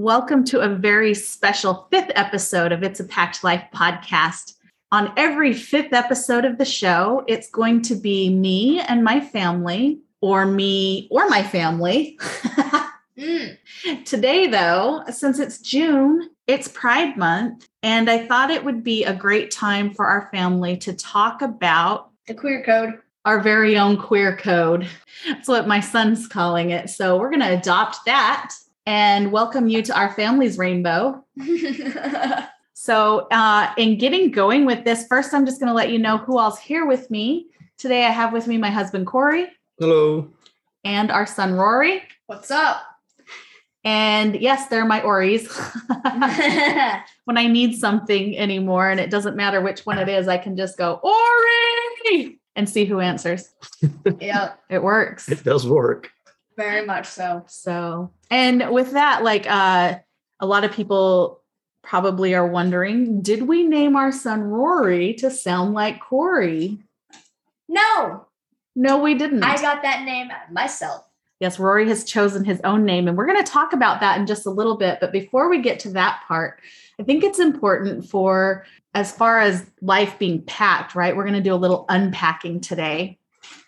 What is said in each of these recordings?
Welcome to a very special fifth episode of It's a Packed Life podcast. On every fifth episode of the show, it's going to be me and my family, or me or my family. mm. Today, though, since it's June, it's Pride Month, and I thought it would be a great time for our family to talk about the queer code. Our very own queer code. That's what my son's calling it. So we're going to adopt that and welcome you to our family's rainbow. so, uh, in getting going with this, first, I'm just going to let you know who all's here with me. Today, I have with me my husband, Korey. Hello. And our son, Rory. What's up? And yes, they're my Oris. when I need something anymore, and it doesn't matter which one it is, I can just go, Ori, and see who answers. yeah. It works. It does work. Very much so. So, and with that, like uh, a lot of people probably are wondering, did we name our son Rory to sound like Korey? No. No, we didn't. I got that name myself. Yes, Rory has chosen his own name, and we're going to talk about that in just a little bit. But before we get to that part, I think it's important for as far as life being packed, right? We're going to do a little unpacking today.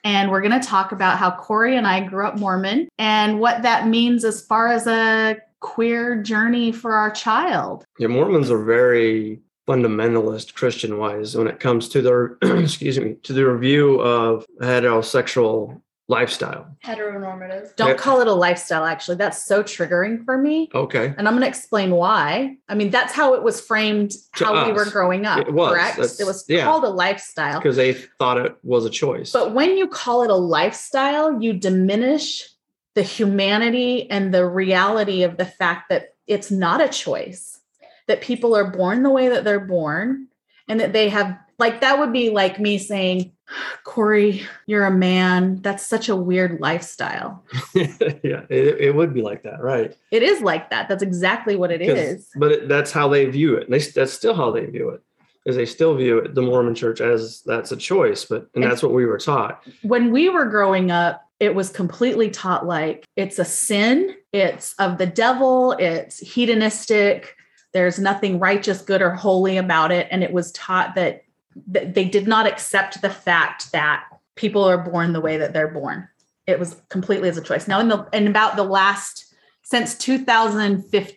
And we're going to talk about how Korey and I grew up Mormon and what that means as far as a queer journey for our child. Yeah, Mormons are very fundamentalist Christian wise when it comes to their excuse me to the review of heterosexual lifestyle. Heteronormative. Don't call it a lifestyle, actually. That's so triggering for me. Okay. And I'm going to explain why. I mean, that's how it was framed, to how us. we were growing up. It was. Correct? That's, it was yeah. called a lifestyle. Because they thought it was a choice. But when you call it a lifestyle, you diminish the humanity and the reality of the fact that it's not a choice, that people are born the way that they're born, and that they have, like, that would be like me saying, Korey, you're a man. That's such a weird lifestyle. yeah, it, it, would be like that, right? It is like that. That's exactly what it is. But it, that's how they view it. They, that's still how they view it. Is they still view it, the Mormon Church as that's a choice, but and that's what we were taught. When we were growing up, it was completely taught like it's a sin, it's of the devil, it's hedonistic. There's nothing righteous, good, or holy about it. And it was taught that they did not accept the fact that people are born the way that they're born. It was completely as a choice. Now, in the in about the last since 2015,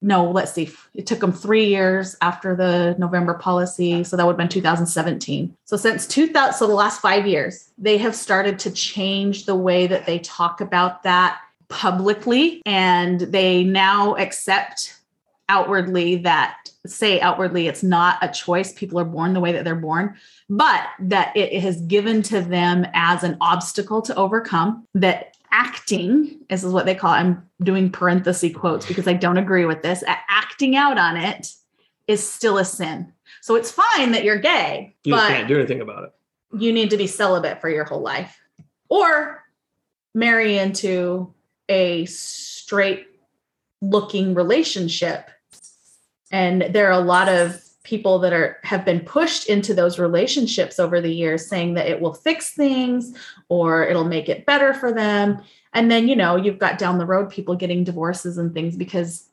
no, let's see, it took them three years after the November policy, so that would have been 2017. So since 2000, so the last five years, they have started to change the way that they talk about that publicly, and they now accept outwardly that say outwardly it's not a choice people are born the way that they're born but that it has given to them as an obstacle to overcome that acting this is what they call it. i'm doing parenthesis quotes because i don't agree with this acting out on it is still a sin so it's fine that you're gay you but can't do anything about it you need to be celibate for your whole life or marry into a straight looking relationship and there are a lot of people that are have been pushed into those relationships over the years saying that it will fix things or it'll make it better for them. And then you know you've got down the road people getting divorces and things because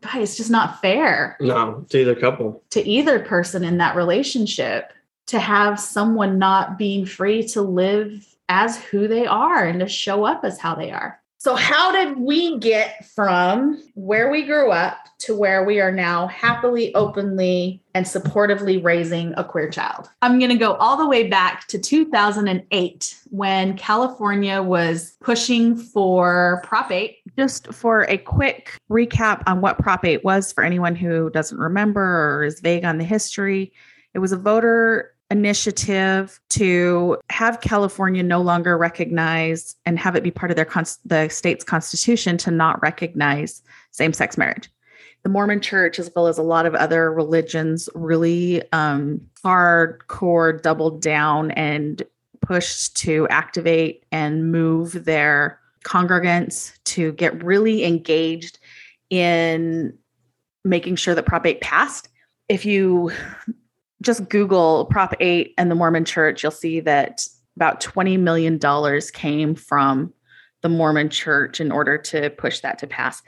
God, it's just not fair no to either couple. to either person in that relationship to have someone not being free to live as who they are and to show up as how they are so, how did we get from where we grew up to where we are now happily, openly, and supportively raising a queer child? I'm going to go all the way back to 2008 when California was pushing for Prop 8. Just for a quick recap on what Prop 8 was for anyone who doesn't remember or is vague on the history, it was a voter initiative to have California no longer recognize and have it be part of their the state's constitution to not recognize same-sex marriage. The Mormon Church, as well as a lot of other religions, really um, hardcore doubled down and pushed to activate and move their congregants to get really engaged in making sure that Prop 8 passed. If you just Google Prop 8 and the Mormon Church, you'll see that about $20 million came from the Mormon church in order to push that to pass.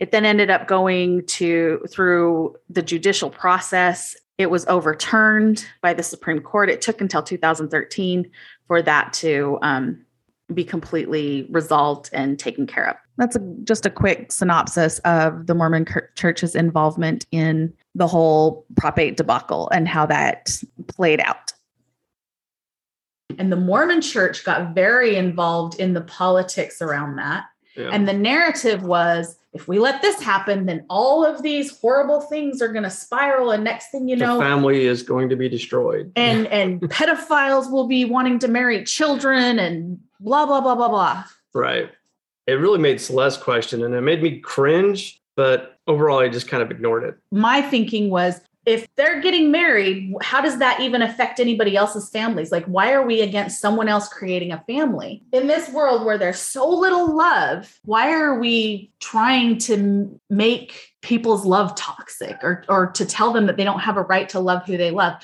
It then ended up going to through the judicial process. It was overturned by the Supreme Court. It took until 2013 for that to um, be completely resolved and taken care of. That's a, just a quick synopsis of the Mormon Church's involvement in the whole Prop 8 debacle and how that played out. And the Mormon church got very involved in the politics around that. Yeah. And the narrative was if we let this happen, then all of these horrible things are going to spiral. And next thing you know, the family is going to be destroyed. And and pedophiles will be wanting to marry children and blah, blah, blah, blah, blah. Right. It really made Celeste question and it made me cringe, but overall I just kind of ignored it. My thinking was if they're getting married, how does that even affect anybody else's families? Like, why are we against someone else creating a family? In this world where there's so little love, why are we trying to make people's love toxic or, or to tell them that they don't have a right to love who they love?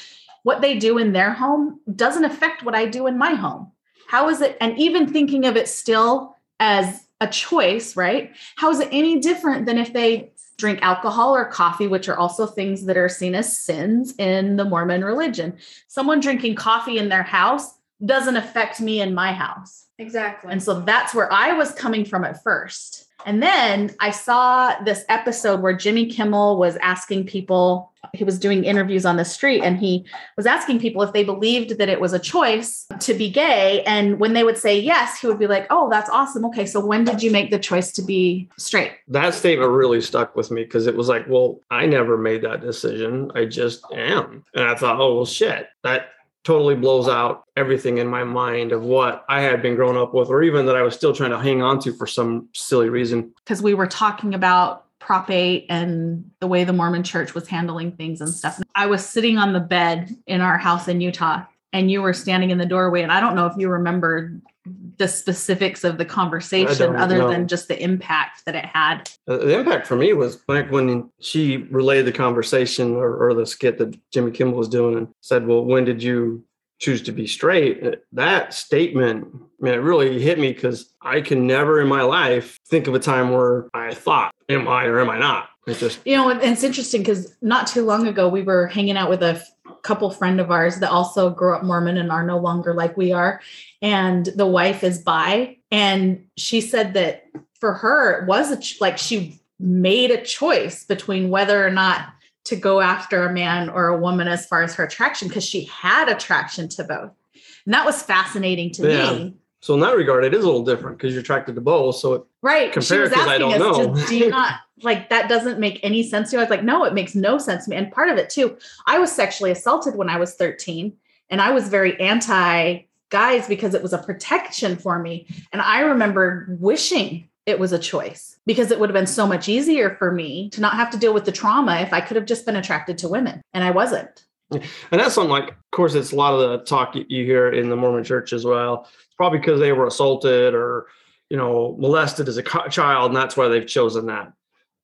What they do in their home doesn't affect what I do in my home. How is it? And even thinking of it still as a choice, right? How is it any different than if they drink alcohol or coffee, which are also things that are seen as sins in the Mormon religion. Someone drinking coffee in their house doesn't affect me in my house. Exactly. And so that's where I was coming from at first. And then I saw this episode where Jimmy Kimmel was asking people, he was doing interviews on the street, and he was asking people if they believed that it was a choice to be gay. And when they would say yes, he would be like, Oh, that's awesome. Okay. So when did you make the choice to be straight? That statement really stuck with me because it was like, Well, I never made that decision. I just am. And I thought, Oh, well, shit. That totally blows out everything in my mind of what I had been growing up with, or even that I was still trying to hang on to for some silly reason. Because we were talking about Prop 8 and the way the Mormon church was handling things and stuff. I was sitting on the bed in our house in Utah, and you were standing in the doorway. And I don't know if you remember the specifics of the conversation other know. than just the impact that it had. Uh, the impact for me was back when she relayed the conversation or, or the skit that Jimmy Kimmel was doing and said, Well, when did you choose to be straight? Uh, that statement, I mean, it really hit me because I can never in my life think of a time where I thought, Am I or am I not? It's just, you know, it's interesting because not too long ago we were hanging out with a couple friend of ours that also grew up Mormon and are no longer like we are. And the wife is bi. And she said that for her, it was a, like she made a choice between whether or not to go after a man or a woman as far as her attraction because she had attraction to both. And that was fascinating to yeah. me. So in that regard, it is a little different because you're attracted to both. So it right, compared because I don't know. Just, do you not like that? Doesn't make any sense to you? I was like, no, it makes no sense to me. And part of it too, I was sexually assaulted when I was 13, and I was very anti guys because it was a protection for me. And I remember wishing it was a choice because it would have been so much easier for me to not have to deal with the trauma if I could have just been attracted to women, and I wasn't. And that's something like, of course, it's a lot of the talk you hear in the Mormon church as well. It's probably because they were assaulted or, you know, molested as a child, and that's why they've chosen that,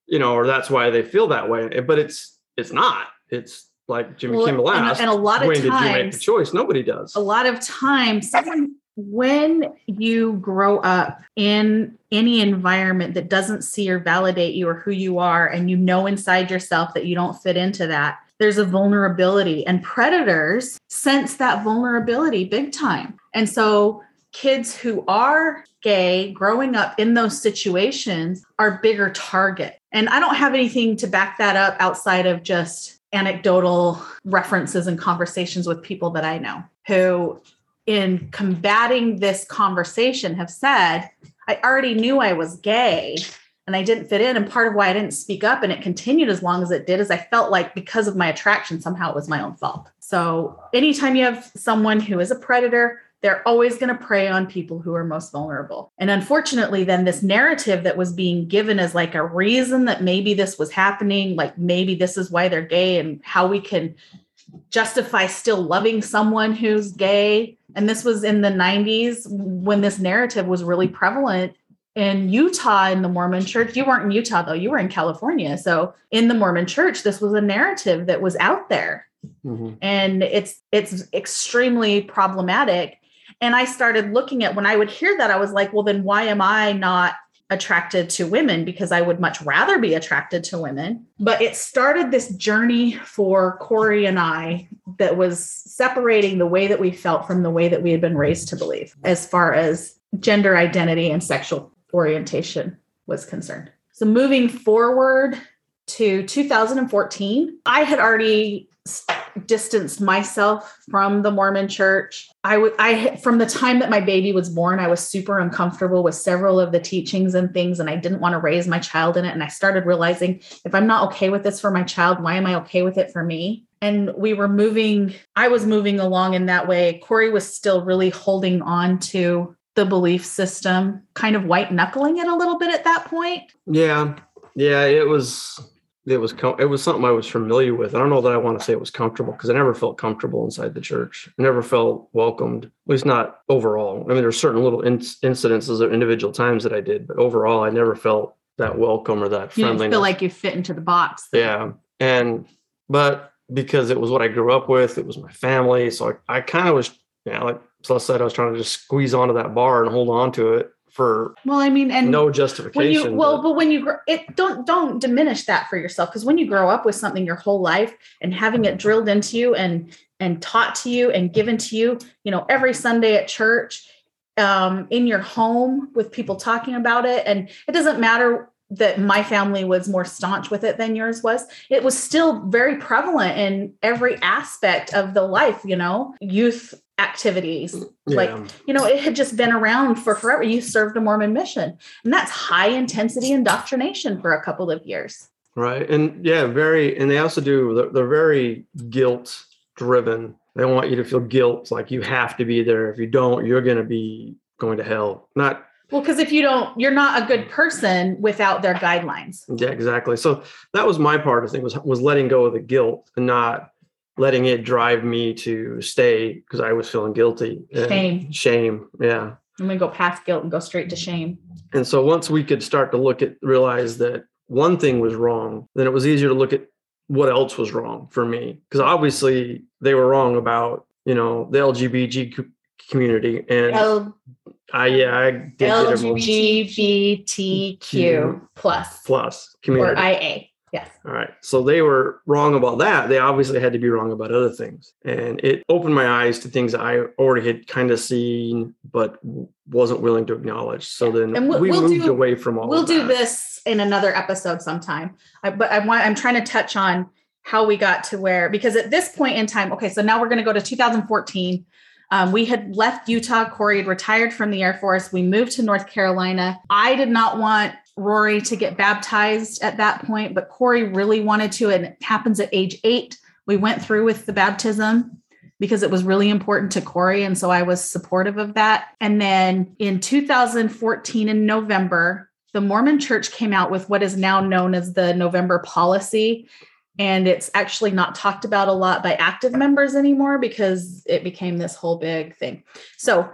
you know, or that's why they feel that way. But it's it's not. It's like Jimmy well, Kimmel asked. And, and a lot of when times, did you make the choice? Nobody does. A lot of times, someone when you grow up in any environment that doesn't see or validate you or who you are, and you know inside yourself that you don't fit into that, there's a vulnerability and predators sense that vulnerability big time. And so kids who are gay growing up in those situations are bigger target. And I don't have anything to back that up outside of just anecdotal references and conversations with people that I know who in combating this conversation have said, I already knew I was gay and I didn't fit in. And part of why I didn't speak up and it continued as long as it did is I felt like because of my attraction, somehow it was my own fault. So anytime you have someone who is a predator, they're always going to prey on people who are most vulnerable. And unfortunately, then this narrative that was being given as like a reason that maybe this was happening, like maybe this is why they're gay and how we can justify still loving someone who's gay. And this was in the 90s when this narrative was really prevalent in Utah in the Mormon church. You weren't in Utah though, you were in California. So in the Mormon church, this was a narrative that was out there. Mm-hmm. And it's it's extremely problematic. And I started looking at when I would hear that, I was like, well, then why am I not attracted to women? Because I would much rather be attracted to women. But it started this journey for Korey and I that was separating the way that we felt from the way that we had been raised to believe as far as gender identity and sexual orientation was concerned. So moving forward to 2014, I had already distanced myself from the Mormon church. I would I from the time that my baby was born, I was super uncomfortable with several of the teachings and things and I didn't want to raise my child in it and I started realizing if I'm not okay with this for my child, why am I okay with it for me? And we were moving I was moving along in that way. Korey was still really holding on to the belief system, kind of white knuckling it a little bit at that point. Yeah, yeah, it was it was com- it was something I was familiar with. I don't know that I want to say it was comfortable because I never felt comfortable inside the church. I never felt welcomed, at least not overall. I mean, there's certain little in- incidences or individual times that I did, but overall, I never felt that welcome or that You friendliness. didn't feel like you fit into the box. yeah, and but because it was what I grew up with, it was my family, so I, I kind of was, yeah, like Celeste said, I was trying to just squeeze onto that bar and hold on to it for Well, I mean, and no justification. you well, but- but when you grow, it don't don't diminish that for yourself because when you grow up with something your whole life and having it drilled into you and and taught to you and given to you, you know, every Sunday at church, um, in your home with people talking about it, and it doesn't matter that my family was more staunch with it than yours was it was still very prevalent in every aspect of the life you know youth activities like you know, it had just been around for forever. You served a Mormon mission, and that's high intensity indoctrination for a couple of years. Right. And yeah, very, and they also do, they're, they're very guilt driven. They want you to feel guilt, like you have to be there. If you don't, you're going to be going to hell. Not, Well, because if you don't, you're not a good person without their guidelines. yeah, exactly. So that was my part I think was, was letting go of the guilt and not letting it drive me to stay because I was feeling guilty. Shame. Shame. Yeah. I'm gonna go past guilt and go straight to shame. And so once we could start to look at, realize that one thing was wrong, then it was easier to look at what else was wrong for me. Because obviously they were wrong about, you know, the LGBT co- community. And L- I, yeah, I did. LGBTQ plus Plus community or. IA. Yes. All right. So they were wrong about that. They obviously had to be wrong about other things. And it opened my eyes to things I already had kind of seen, but wasn't willing to acknowledge. So then And we'll- we we'll moved do- away from all we'll do this in another episode sometime I, but i want i'm trying to touch on how we got to where because at this point in time okay so now we're going to go to 2014 um, we had left utah korey had retired from the air force we moved to north carolina i did not want rory to get baptized at that point but corey really wanted to and it happens at age eight we went through with the baptism because it was really important to Korey. And so I was supportive of that. And then in 2014, in November, the Mormon church came out with what is now known as the November policy. And it's actually not talked about a lot by active members anymore because it became this whole big thing. So,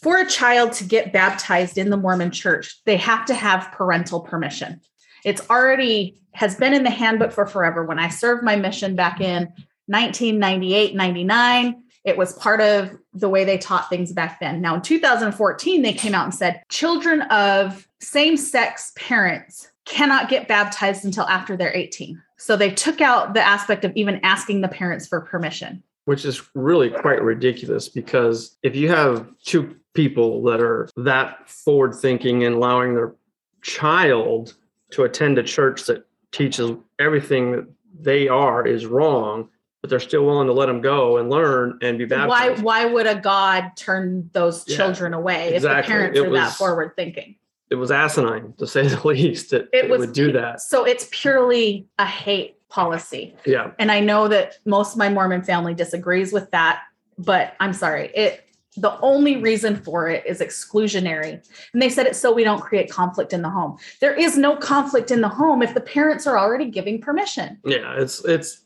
for a child to get baptized in the Mormon church, they have to have parental permission. It's already has been in the handbook for forever. When I served my mission back in 1998, 99, it was part of the way they taught things back then. Now, in 2014, they came out and said children of same sex parents cannot get baptized until after they're 18. So they took out the aspect of even asking the parents for permission. which is really quite ridiculous because if you have two people that are that forward thinking and allowing their child to attend a church that teaches everything that they are is wrong but they're still willing to let them go and learn and be baptized why Why would a God turn those Yeah, children away if the parents It are that forward thinking? It was asinine to say the least that It it, would do that So it's purely a hate policy. yeah And I know that most of my Mormon family disagrees with that, but I'm sorry. It the only reason for it is exclusionary. And they said it so we don't create conflict in the home. There is no conflict in the home if the parents are already giving permission. yeah it's it's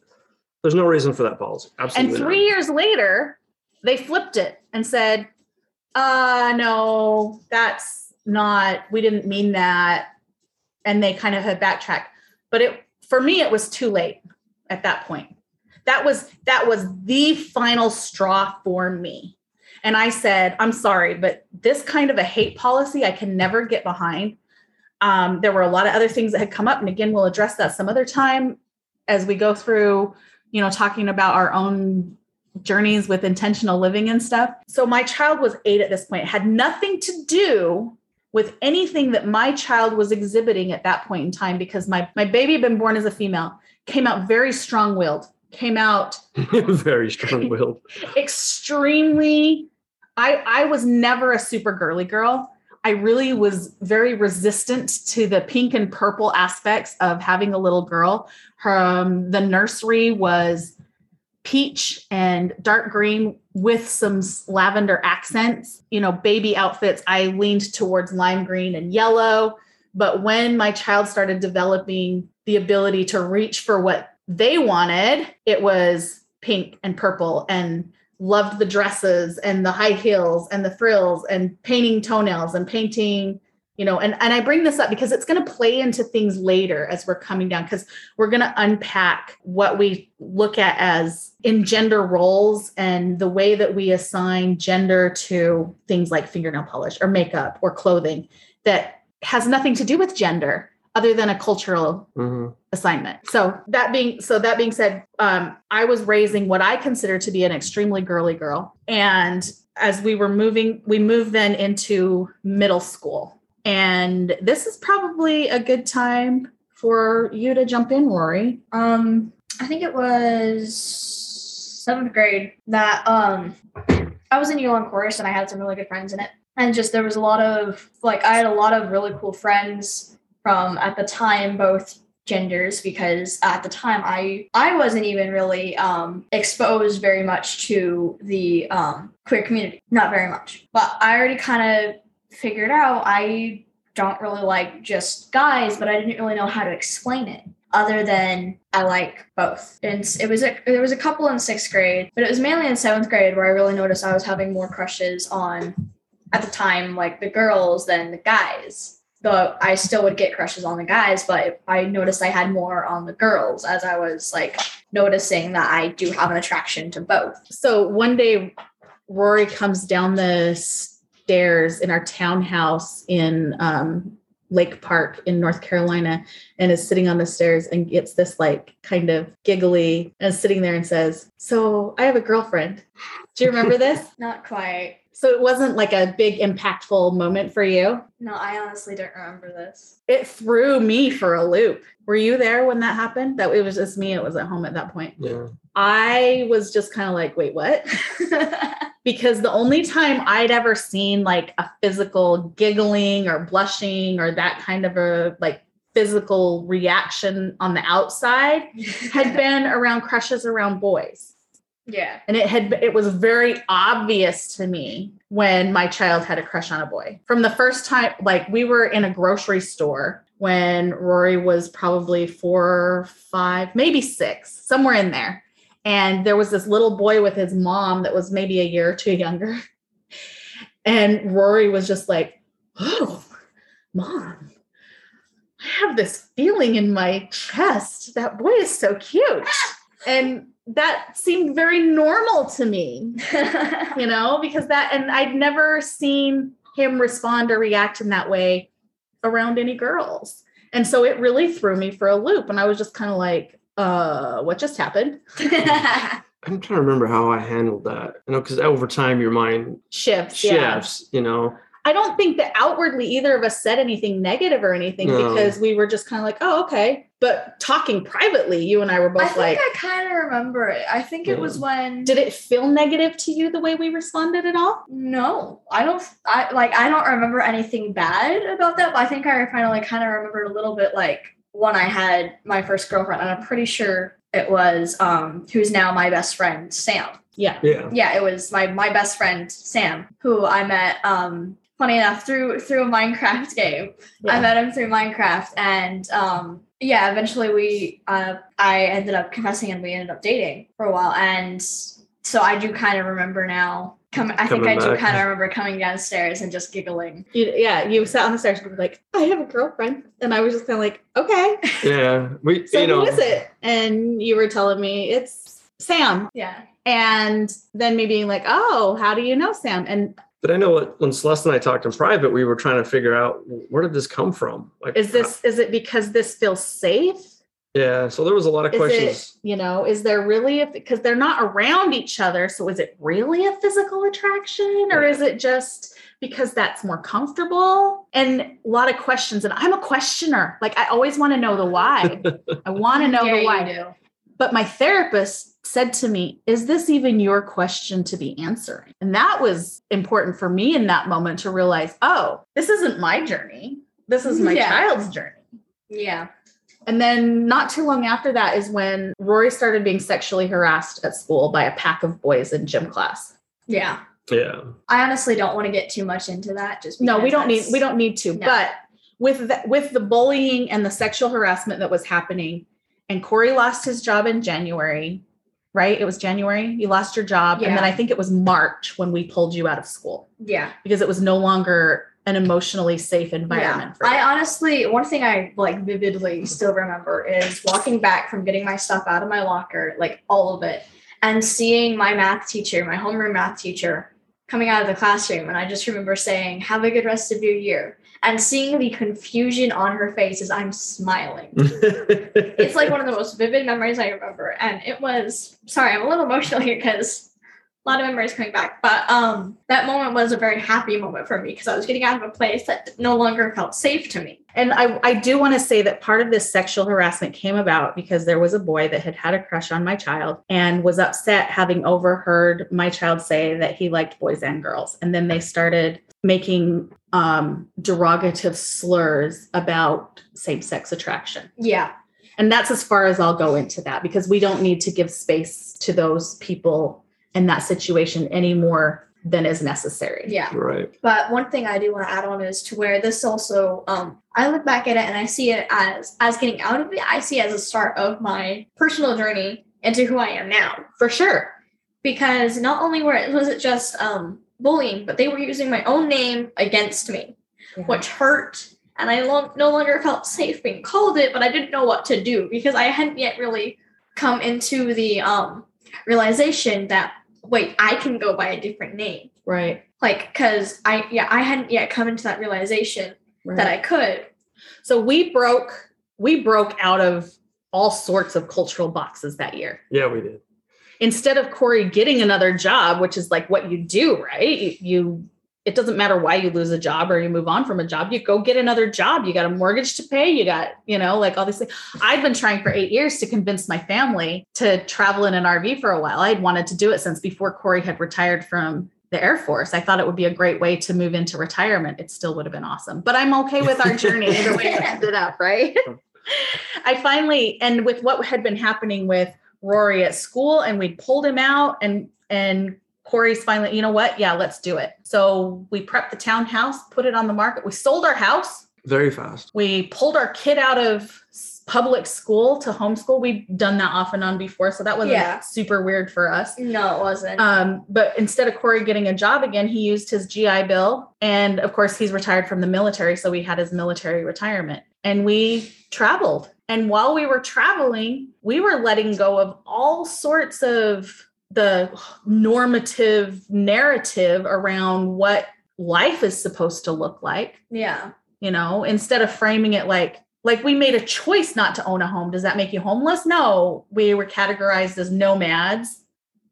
there's no reason for that policy Absolutely. And absolutely three years later, they flipped it and said, uh no, that's not, we didn't mean that. And they kind of had backtracked. But it for me, it was too late at that point. That was that was the final straw for me. And I said, I'm sorry, but this kind of a hate policy I can never get behind. Um, there were a lot of other things that had come up. And again, we'll address that some other time as we go through, you know, talking about our own journeys with intentional living and stuff. So my child was eight at this point, it had nothing to do with anything that my child was exhibiting at that point in time because my, my baby had been born as a female, came out very strong willed, came out Very strong willed. extremely I I was never a super girly girl. I really was very resistant to the pink and purple aspects of having a little girl. Her um, the nursery was peach and dark green with some lavender accents. You know, baby outfits. I leaned towards lime green and yellow. But when my child started developing the ability to reach for what they wanted, it was pink and purple and loved the dresses and the high heels and the frills and painting toenails and painting you know and, and i bring this up because it's going to play into things later as we're coming down because we're going to unpack what we look at as in gender roles and the way that we assign gender to things like fingernail polish or makeup or clothing that has nothing to do with gender other than a cultural Mhm. assignment. So that being so that being said, um, I was raising what I consider to be an extremely girly girl, and as we were moving, we moved then into middle school, and this is probably a good time for you to jump in, Rory. Um, I think it was seventh grade that um I was in U1 chorus and I had some really good friends in it. And just there was a lot of like I had a lot of really cool friends from at the time both genders because at the time I I wasn't even really um exposed very much to the um queer community. Not very much. But I already kind of figured out I don't really like just guys, but I didn't really know how to explain it other than I like both. And it was a there was a couple in sixth grade, but it was mainly in seventh grade where I really noticed I was having more crushes on at the time like the girls than the guys. Though I still would get crushes on the guys, but I noticed I had more on the girls as I was like noticing that I do have an attraction to both. So one day, Rory comes down the stairs in our townhouse in um, Lake Park in North Carolina and is sitting on the stairs and gets this like kind of giggly and is sitting there and says, So I have a girlfriend. Do you remember this? Not quite. So it wasn't like a big impactful moment for you. No, I honestly don't remember this. It threw me for a loop. Were you there when that happened? That it was just me. It was at home at that point. Yeah. I was just kind of like, wait, what? because the only time I'd ever seen like a physical giggling or blushing or that kind of a like physical reaction on the outside had been around crushes around boys. Yeah. And it had it was very obvious to me when my child had a crush on a boy. From the first time like we were in a grocery store when Rory was probably 4 5 maybe 6 somewhere in there. And there was this little boy with his mom that was maybe a year or two younger. And Rory was just like, "Oh, mom, I have this feeling in my chest. That boy is so cute." And that seemed very normal to me, you know, because that, and I'd never seen him respond or react in that way around any girls. And so it really threw me for a loop. And I was just kind of like, uh, what just happened? I'm trying to remember how I handled that. You know, because over time your mind Shifts. Yeah. shifts. You know. I don't think that outwardly either of us said anything negative or anything No. because we were just kind of like, oh, okay. But talking privately, you and I were I both think like, I kind of remember it. I think it was when did it feel negative to you the way we responded at all? No, I don't. I like. I don't remember anything bad about that. But I think I finally kind of remembered a little bit, like when I had my first girlfriend, and I'm pretty sure it was um who's now my best friend, Sam. Yeah. Yeah. Yeah, it was my my best friend Sam, who I met. Um, funny enough, through through a Minecraft game. I met him through Minecraft, and um, yeah, eventually we, uh, I ended up confessing, and we ended up dating for a while. And so I do kind of remember now. Come, I think Coming I do back. kind of remember coming downstairs and just giggling. You, yeah. You sat on the stairs and were like, I have a girlfriend. And I was just kind of like, okay. Yeah. We So you know who is it? And you were telling me it's Sam. Yeah. And then me being like, oh, how do you know Sam? And But I know when Celeste and I talked in private, we were trying to figure out where did this come from? Like, is this is it because this feels safe? Yeah. So there was a lot of Is questions. it, you know, is there really a because they're not around each other? So is it really a physical attraction or is it just because that's more comfortable? And a lot of questions. And I'm a questioner. Like I always want to know the why. I want to know Yeah, the you why. Do. But my therapist said to me, Is this even your question to be answering? And that was important for me in that moment to realize, oh, this isn't my journey. This is my Yeah. child's journey. Yeah. And then not too long after that is when Rory started being sexually harassed at school by a pack of boys in gym class. Yeah. yeah. I honestly don't want to get too much into that. Just No, we don't need we don't need to. No. But with the, with the bullying and the sexual harassment that was happening, and Korey lost his job in January, right? It was January. You lost your job, and then I think it was March when we pulled you out of school Yeah. because it was no longer an emotionally safe environment. For I honestly, one thing I like vividly still remember is walking back from getting my stuff out of my locker, like all of it, and seeing my math teacher, my homeroom math teacher, coming out of the classroom. And I just remember saying, Have a good rest of your year. And seeing the confusion on her face as I'm smiling. It's like one of the most vivid memories I remember. And it was sorry, I'm a little emotional here because a lot of memories coming back. But um that moment was a very happy moment for me because I was getting out of a place that no longer felt safe to me. And I, I do want to say that part of this sexual harassment came about because there was a boy that had had a crush on my child and was upset having overheard my child say that he liked boys and girls. And then they started making um, derogative slurs about same sex attraction. Yeah. And that's as far as I'll go into that because we don't need to give space to those people in that situation any more than is necessary. Yeah. right. But one thing I do want to add on is to where this also um I look back at it and I see it as as getting out of it, I see it as a start of my personal journey into who I am now. For sure. Because not only were it was it just um bullying, but they were using my own name against me, which hurt. And I lo- no longer felt safe being called it, but I didn't know what to do because I hadn't yet really come into the um realization that wait, I can go by a different name. Right. Like, cause I yeah, I hadn't yet come into that realization right. that I could. So we broke we broke out of all sorts of cultural boxes that year. Yeah, we did. Instead of Korey getting another job, which is like what you do, right? You, it doesn't matter why you lose a job or you move on from a job. You go get another job. You got a mortgage to pay. You got, you know, like all these things. I've been trying for eight years to convince my family to travel in an RV for a while. I had wanted to do it since before Korey had retired from the Air Force. I thought it would be a great way to move into retirement. It still would have been awesome. But I'm okay with our journey the way it ended up, right? I finally, and with what had been happening with Rory at school, and we pulled him out, and and Korey's finally, you know what? Yeah, let's do it. So we prepped the townhouse, put it on the market. We sold our house. Very fast. We pulled our kid out of public school to homeschool. We've done that off and on before, so that wasn't Yeah. super weird for us. No, it wasn't. Um, but instead of Korey getting a job again, he used his GI Bill. And of course, he's retired from the military. So we had his military retirement and we traveled. And while we were traveling, we were letting go of all sorts of the normative narrative around what life is supposed to look like yeah. you know instead of framing it like like we made a choice not to own a home. Does that make you homeless? No. We were categorized as nomads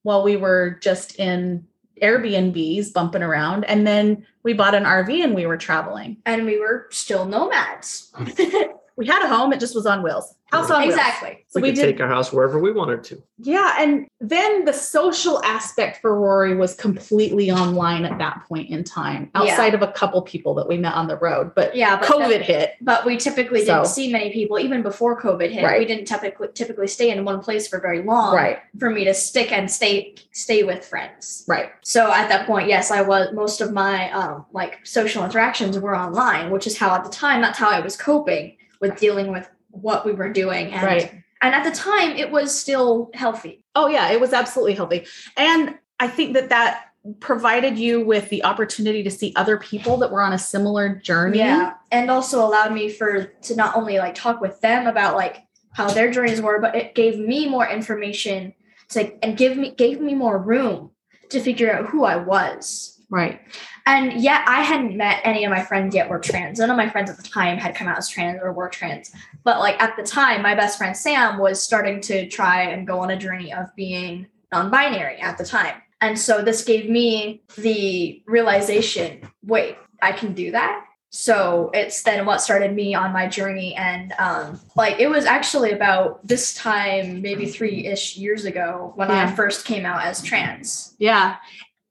while we were just in airbnbs bumping around. And then we bought an rv and we were traveling. And we were still nomads. we had a home it just was on wheels house on wheels exactly. so we, we, could did take our house wherever we wanted to. yeah and then the social aspect for rory was completely online at that point in time Yeah. outside of a couple people that we met on the road but Yeah, but covid hit But we typically So- didn't see many people even before COVID hit. Right. We didn't typically typically stay in one place for very long right for me to stick and stay stay with friends. right So at that point, yes, I was most of my um like social interactions were online, which is how at the time that's how I was coping with dealing with what we were doing. And right and at the time it was still healthy. Oh yeah, it was absolutely healthy. And I think that that provided you with the opportunity to see other people that were on a similar journey. Yeah. And also allowed me for to not only like talk with them about like how their journeys were, but it gave me more information like and give me gave me more room to figure out who I was. Right. And yet I hadn't met any of my friends yet were trans. None of my friends at the time had come out as trans or were trans. But like at the time, my best friend Sam was starting to try and go on a journey of being non-binary at the time. And so this gave me the realization, wait, I can do that. So it's then what started me on my journey. And um, like it was actually about this time, maybe three ish years ago, when I first came out as trans. Yeah.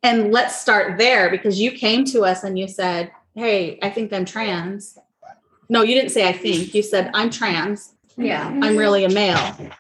And let's start there because you came to us and you said, Hey, I think I'm trans. No, you didn't say I think. You said, I'm trans. Yeah. I'm really a male.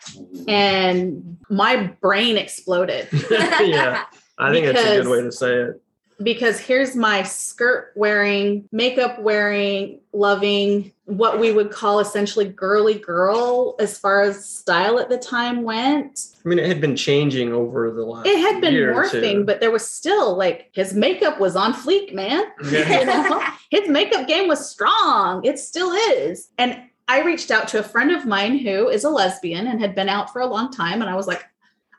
And my brain exploded yeah, I think that's a good way to say it. Because here's my skirt wearing, makeup wearing, loving, what we would call essentially girly girl as far as style at the time went. I mean, it had been changing over the last. It had been morphing, but there was still like his makeup was on fleek, man. Yeah. You know? his makeup game was strong. It still is. And I reached out to a friend of mine who is a lesbian and had been out for a long time. And I was like,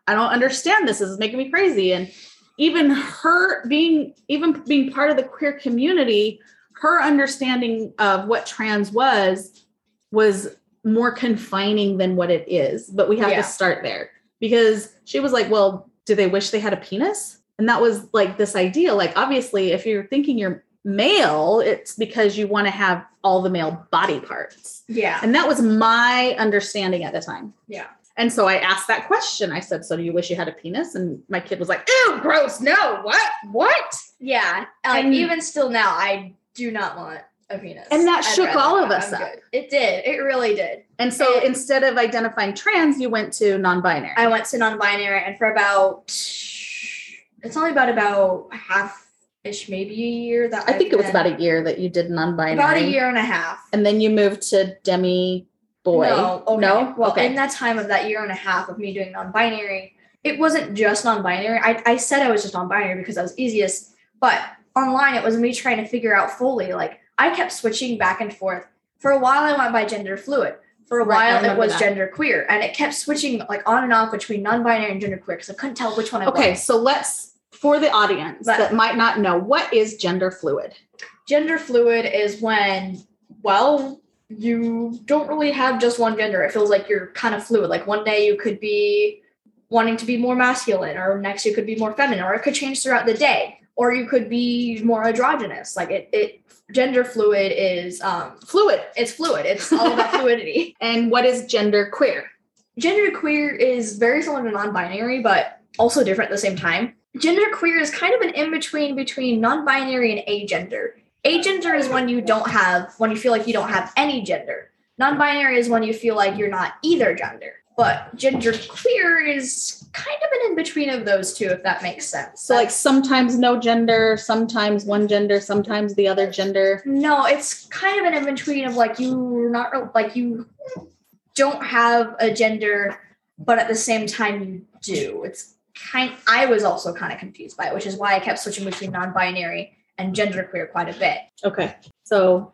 I don't understand this. This is making me crazy. And even her being, even being part of the queer community, her understanding of what trans was was more confining than what it is. But we have Yeah. to start there because she was like, Well, do they wish they had a penis? And that was like this idea. Like, obviously, if you're thinking you're male, it's because you want to have all the male body parts. yeah. And that was my understanding at the time. Yeah. And so I asked that question. I said, So do you wish you had a penis? And my kid was like, Ew, gross. No, what? What? Yeah. Like And- even still now, I do not want a penis. And that I'd shook all of us I'm up. good. It did. It really did. And so And- instead of identifying trans, you went to non binary. I went to non-binary, and for about it's only about about half ish, maybe a year. That I think it was I've about a year that you did non binary. about a year and a half. And then you moved to demi boy. No, okay. No? Well, okay. in that time of that year and a half of me doing non-binary, it wasn't just non-binary. I, I said I was just non-binary because that was easiest, but online it was me trying to figure out fully. Like I kept switching back and forth. For a while, I went by gender fluid. For a Right, while, it was that. gender queer, and it kept switching like on and off between non-binary and gender queer because I couldn't tell which one I okay, was. so let's for the audience But- that might not know, what is gender fluid? Gender fluid is when, well, you don't really have just one gender. It feels like you're kind of fluid. Like one day you could be wanting to be more masculine, or next you could be more feminine, or it could change throughout the day, or you could be more androgynous. Like it, it gender fluid is um Fluid. it's fluid. It's all about fluidity. And what is gender queer? Gender queer is very similar to non-binary, but also different at the same time. Gender queer is kind of an in-between between non-binary and agender. Agender is when you don't have when you feel like you don't have any gender. Non-binary is when you feel like you're not either gender. But gender queer is kind of an in-between of those two, if that makes sense. So like sometimes no gender, sometimes one gender, sometimes the other gender. No, it's kind of an in between of like you're not like you don't have a gender, but at the same time you do. It's kind. I was also kind of confused by it, which is why I kept switching between non-binary and genderqueer quite a bit. Okay. So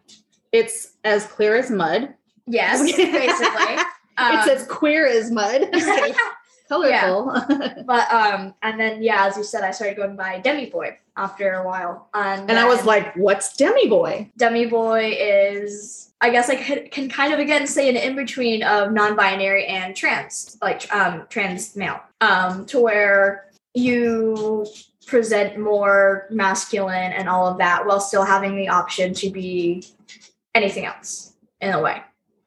it's as clear as mud. Yes, basically. Um, it's as queer as mud. Colorful. but um, and then yeah, as you said, I started going by Demi Boy after a while, and and I was like, what's demi boy? Demi Boy is, I guess, I can, can kind of again say an in between of non-binary and trans, like um, trans male, um, to where you present more masculine and all of that while still having the option to be anything else in a way.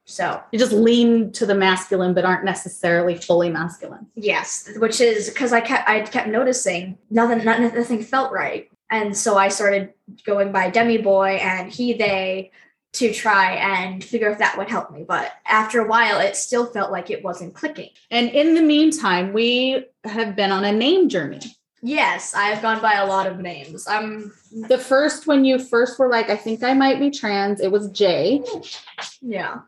So You just lean to the masculine, but aren't necessarily fully masculine. yes, which is because I kept I kept noticing nothing not, nothing felt right, and so I started going by Demi Boy and he they to try and figure if that would help me. But after a while, it still felt like it wasn't clicking. And in the meantime, we have been on a name journey. Yes, I have gone by a lot of names. I'm The first, when you first were like, I think I might be trans, it was J, yeah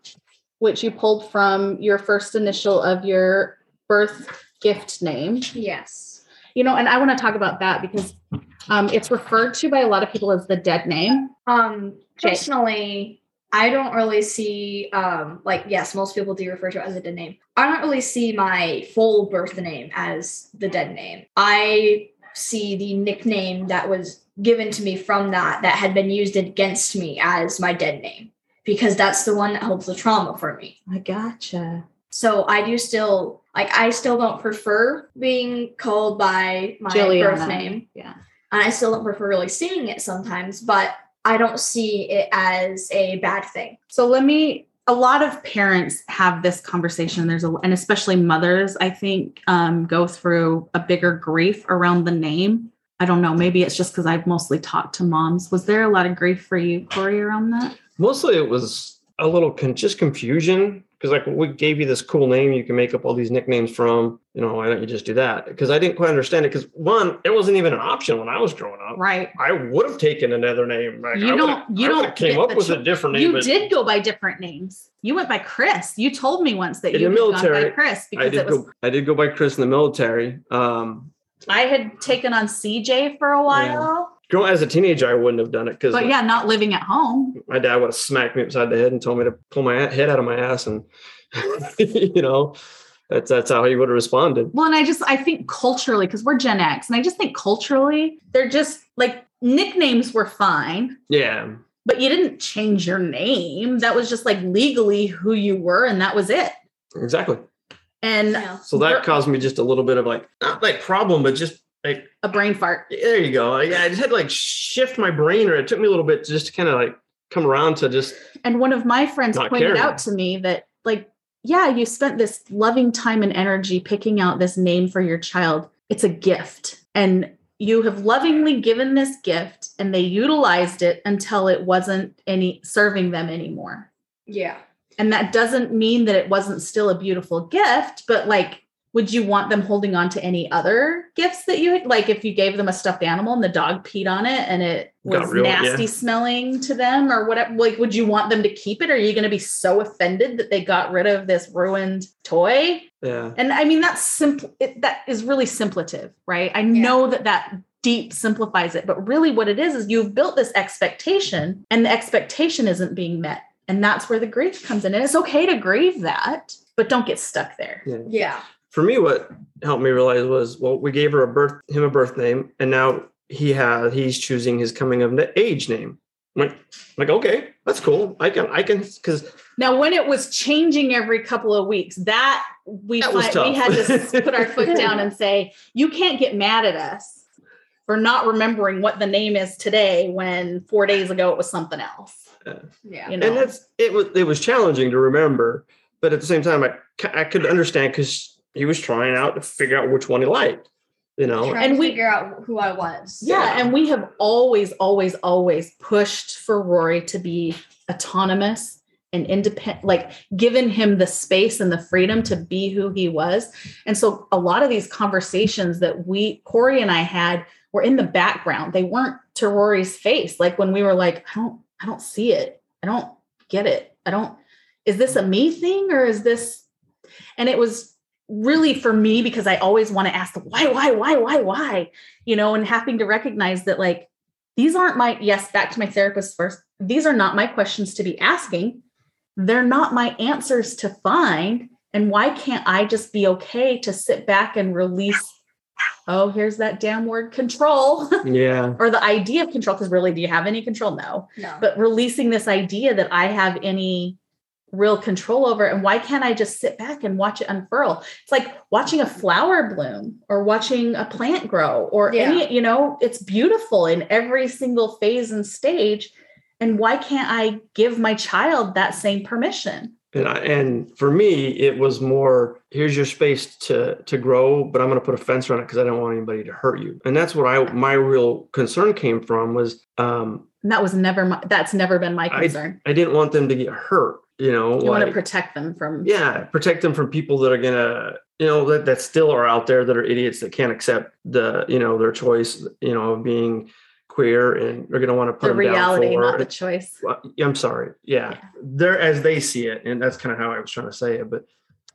which you pulled from your first initial of your birth gift name. yes You know, and I want to talk about that because um, it's referred to by a lot of people as the dead name. um personally I don't really see um like yes, most people do refer to it as a dead name. I don't really see my full birth name as the dead name. I see the nickname that was given to me from that that had been used against me as my dead name because that's the one that holds the trauma for me. I gotcha. So I do still like I still don't prefer being called by my birth name. Yeah. And I still don't prefer really seeing it sometimes, but I don't see it as a bad thing. So let me. A lot of parents have this conversation. There's a, and especially mothers, I think, um, go through a bigger grief around the name. I don't know. Maybe it's just because I've mostly talked to moms. Was there a lot of grief for you, Korey, around that? Mostly it was a little con- just confusion because like we gave you this cool name you can make up all these nicknames from. You know, why don't you just do that? Because I didn't quite understand it. Because one, it wasn't even an option when I was growing up. Right. I would have taken another name. Like, You I don't- you I don't came up with a different name. You did go by different names. You went by Chris. You told me once that In you the gone by military, Chris I because did it was. go. I did go by Chris in the military. Um, I had taken on CJ for a while, growing as a teenager, I wouldn't have done it because but yeah, not living at home. my dad would have smacked me upside the head and told me to pull my head out of my ass, and you know, that's that's how he would have responded. Well, and I just I think culturally because we're Gen X, and I just think culturally they're just like nicknames were fine, Yeah, but you didn't change your name. That was just like legally who you were, and that was it. exactly. And Yeah. So that caused me just a little bit of like not like problem, but just like a brain uh, fart. there you go. Yeah, I just had to like shift my brain, or it took me a little bit just to kind of like come around to just And one of my friends pointed caring. out to me that, like, yeah, you spent this loving time and energy picking out this name for your child. It's a gift. And you have lovingly given this gift and they utilized it until it wasn't any serving them anymore. Yeah. And that doesn't mean that it wasn't still a beautiful gift, but like, would you want them holding on to any other gifts that you had? Like, if you gave them a stuffed animal and the dog peed on it and it was real- nasty yeah. smelling to them or whatever, like, would you want them to keep it? Or are you going to be so offended that they got rid of this ruined toy? yeah. And I mean, that's simple. It, that is really simplative, right? I know that that deep simplifies it, but really what it is is you've built this expectation and the expectation isn't being met. And that's where the grief comes in. And it's okay to grieve that, but don't get stuck there. yeah. Yeah. For me, what helped me realize was well, we gave her a birth him a birth name, and now he has he's choosing his coming of age name. I'm like, like okay, that's cool. I can I can because Now, when it was changing every couple of weeks, that we That we had to put our foot down and say, you can't get mad at us for not remembering what the name is today when four days ago it was something else. Yeah. You know, and that's it was it was challenging to remember, but at the same time, I I could understand because he was trying out to figure out which one he liked. You know, Trying And we- figure out who I was. Yeah, and we have always, always, always pushed for Rory to be autonomous and independent, like given him the space and the freedom to be who he was. And so a lot of these conversations that we, Korey and I had, were in the background. They weren't to Rory's face. Like when we were like, I don't, I don't see it. I don't get it. I don't, is this a me thing or is this, and it was really for me because I always want to ask the why, why, why, why, why, you know, and having to recognize that like these aren't my yes, back to my therapist first. These are not my questions to be asking. They're not my answers to find. And why can't I just be okay to sit back and release? Oh, here's that damn word control yeah, or the idea of control. Because really, do you have any control? No No. but releasing this idea that I have any real control over it. And why can't I just sit back and watch it unfurl? It's like watching a flower bloom or watching a plant grow or Yeah. any, you know, it's beautiful in every single phase and stage. And why can't I give my child that same permission? and I, and for me, it was more here's your space to to grow, but I'm going to put a fence around it because I don't want anybody to hurt you. And that's what I my real concern came from was um, And that was never my, that's never been my concern. I didn't want them to get hurt. You know, you want to protect them from yeah protect them from people that are gonna you know that, that still are out there that are idiots that can't accept the you know their choice you know of being queer and they're gonna want to put the them down reality, for not the choice. I'm sorry yeah. Yeah. they're as they see it and that's kind of how i was trying to say it but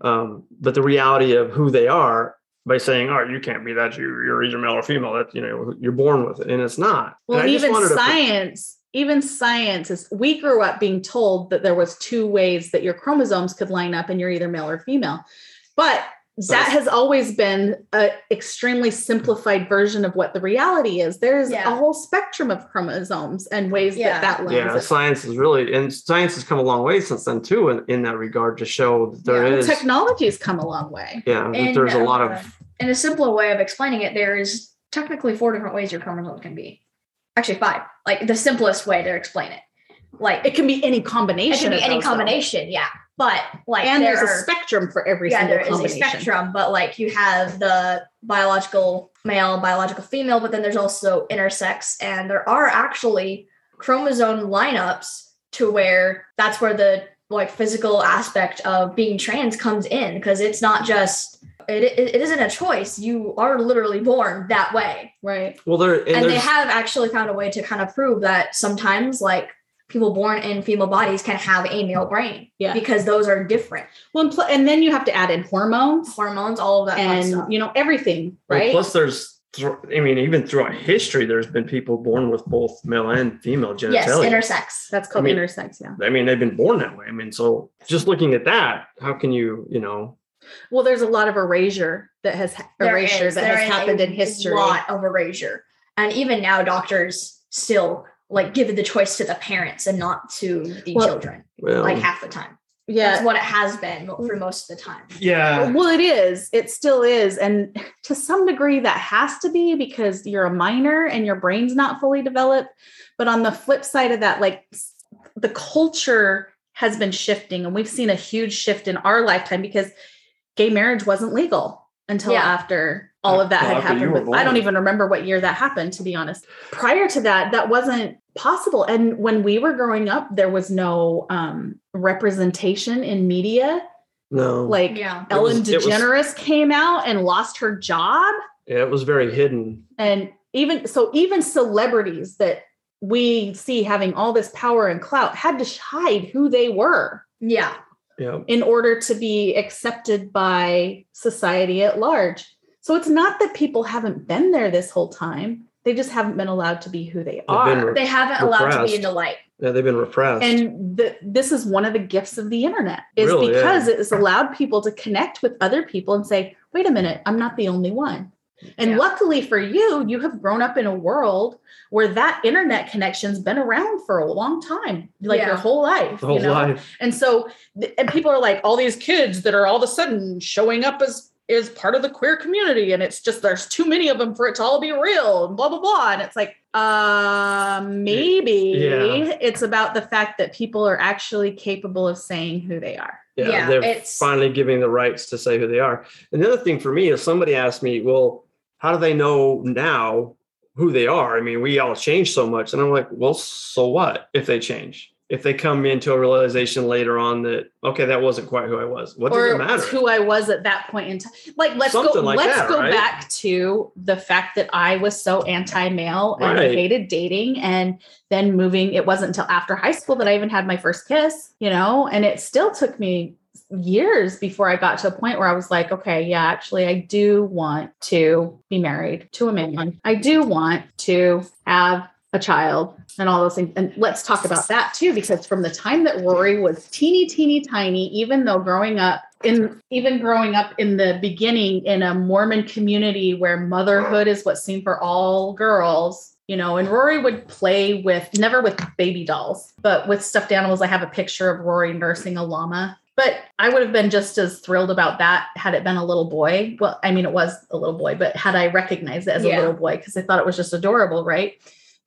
um but the reality of who they are by saying oh you can't be that you you're either male or female that you know you're born with it and it's not Well, And and just even wanted to put- science even scientists, we grew up being told that there was two ways that your chromosomes could line up and you're either male or female. But that has always been an extremely simplified version of what the reality is. There's Yeah. a whole spectrum of chromosomes and ways Yeah. that that lines Yeah, up. science is really, and science has come a long way since then too, in, in that regard, to show that there Yeah, is, technology has come a long way. yeah, And, there's a lot uh, of, in a simpler way of explaining it, there is technically four different ways your chromosomes can be. Actually, five. Like the simplest way to explain it. Like It can be any combination. it can be any those, though. combination, yeah. But like and there there's a spectrum for every yeah, single there is a spectrum, but like you have the biological male, biological female, but then there's also intersex, and there are actually chromosome lineups to where that's where the like physical aspect of being trans comes in because it's not just it, it, it isn't a choice you are literally born that way Right. well, there, and, and, they have actually found a way to kind of prove that sometimes like people born in female bodies can have a male brain Yeah. because those are different Well, and, pl- and then you have to add in hormones hormones all of that fun stuff. and you know everything, well, right? plus there's, thr- I mean, even throughout history, there's been people born with both male and female genitalia. yes intersex That's called I mean- intersex. Yeah. I mean, they've been born that way. I mean, so just looking at that, how can you, you know, Well, there's a lot of erasure that has There erasure is- that there has happened a in history. A lot of erasure and even now doctors still like give the choice to the parents and not to the Well, children well, like half the time Yeah. that's what it has been for mm. most of the time yeah, Well, it is. It still is. And to some degree, that has to be because you're a minor and your brain's not fully developed. But on the flip side of that, like the culture has been shifting, and we've seen a huge shift in our lifetime because gay marriage wasn't legal until Yeah. after all of that Well, had happened. were But I don't even remember what year that happened, to be honest. Prior to that, that wasn't possible. And when we were growing up, there was no um, representation in media no, like Yeah. It was- Ellen was- DeGeneres came out and lost her job. yeah, it was very hidden. And even so, even celebrities that we see having all this power and clout had to hide who they were yeah Yeah, in order to be accepted by society at large. So it's not that people haven't been there this whole time. They just haven't been allowed to be who they are. re- they haven't allowed to be in the light yeah, they've been repressed. and the, this is one of the gifts of the internet is Really, yeah. because it has allowed people to connect with other people and say wait a minute i'm not the only one and Yeah. luckily for you you have grown up in a world where that internet connection's been around for a long time like Yeah. your whole life the whole you know life. and so and people are like all these kids that are all of a sudden showing up as is part of the queer community and it's just there's too many of them for it to all be real and blah blah blah and it's like uh maybe Yeah. it's about the fact that people are actually capable of saying who they are Yeah, Yeah, they're it's- finally giving the rights to say who they are. And the other thing for me is somebody asked me, well, how do they know now who they are? I mean, we all change so much. And I'm like, well, so what if they change? If they come into a realization later on that, okay, that wasn't quite who I was. What does it matter? who I was at that point in time. Like let's go Something like let's that, go right? back to the fact that I was so anti-male and Right. hated dating and then moving it wasn't until after high school that I even had my first kiss, you know, and it still took me years before I got to a point where I was like, okay, yeah, actually I do want to be married to a man. I do want to have a child and all those things. And let's talk about that too, because from the time that Rory was teeny, teeny, tiny, even though growing up in even growing up in the beginning in a Mormon community where motherhood is what's seen for all girls, you know, and Rory would play with never with baby dolls, but with stuffed animals. I have a picture of Rory nursing a llama. But I would have been just as thrilled about that had it been a little boy. Well, I mean, it was a little boy, but had I recognized it as Yeah. a little boy, because I thought it was just adorable, right?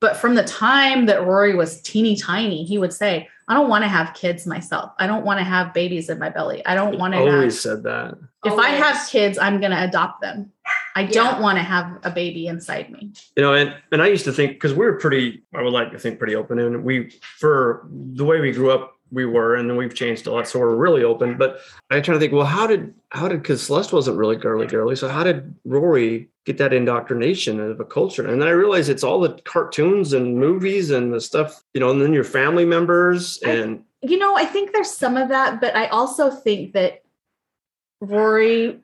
But from the time that Rory was teeny tiny, he would say, I don't want to have kids myself. I don't want to have babies in my belly. I don't want to have Always said that. if I have kids, I'm going to adopt them. I Yeah. don't want to have a baby inside me. you know and and i used to think because we were pretty i would like to think pretty open and we for the way we grew up we were and then we've changed a lot so we're really open but i try to think well how did how did because celeste wasn't really girly girly so how did rory get that indoctrination of a culture and then i realized it's all the cartoons and movies and the stuff you know and then your family members I- and You know, I think there's some of that, but I also think that Rory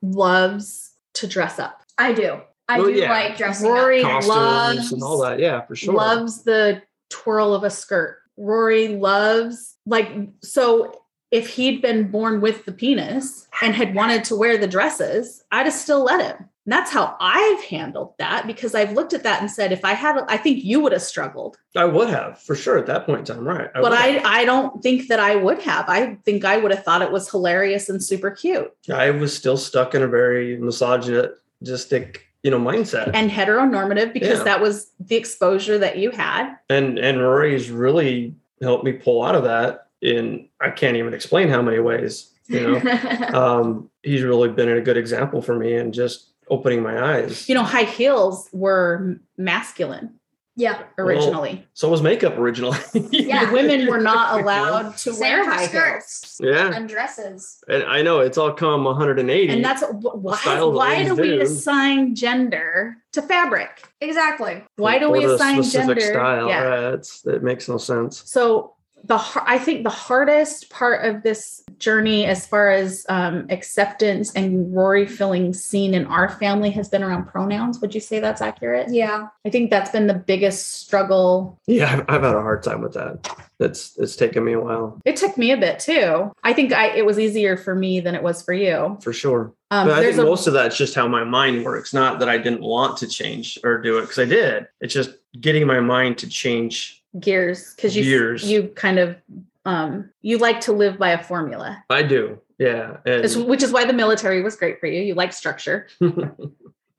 loves to dress up. I do. I Well, do yeah. like dressing Rory up. costumes loves and all that yeah for sure loves the twirl of a skirt. Rory loves like so if he'd been born with the penis and had wanted to wear the dresses, I'd have still let him. And that's how I've handled that because I've looked at that and said, if I had, I think you would have struggled. I would have for sure at that point in time, right? I but I, I don't think that I would have. I think I would have thought it was hilarious and super cute. I was still stuck in a very misogynistic, you know, mindset and heteronormative because yeah. that was the exposure that you had. And and Rory's really helped me pull out of that in I can't even explain how many ways. You know, um, he's really been a good example for me and just opening my eyes. You know, high heels were masculine. Yeah. Originally. Well, so was makeup originally. yeah. Women were not allowed to wear high skirts. Yeah. And dresses. And I know it's all come 180. And that's why, why do we assign gender to fabric? Exactly. Why do we assign gender? Style. Yeah. Right. It's, it makes no sense. So the I think the hardest part of this journey, as far as um, acceptance and Rory feeling seen in our family, has been around pronouns. Would you say that's accurate? Yeah, I think that's been the biggest struggle. Yeah, I've, I've had a hard time with that. That's it's taken me a while. It took me a bit too. I think I it was easier for me than it was for you. For sure. Um, but I think a, most of that's just how my mind works. Not that I didn't want to change or do it because I did. It's just getting my mind to change gears because you gears. you kind of um you like to live by a formula. I do yeah and- which is why the military was great for you you like structure.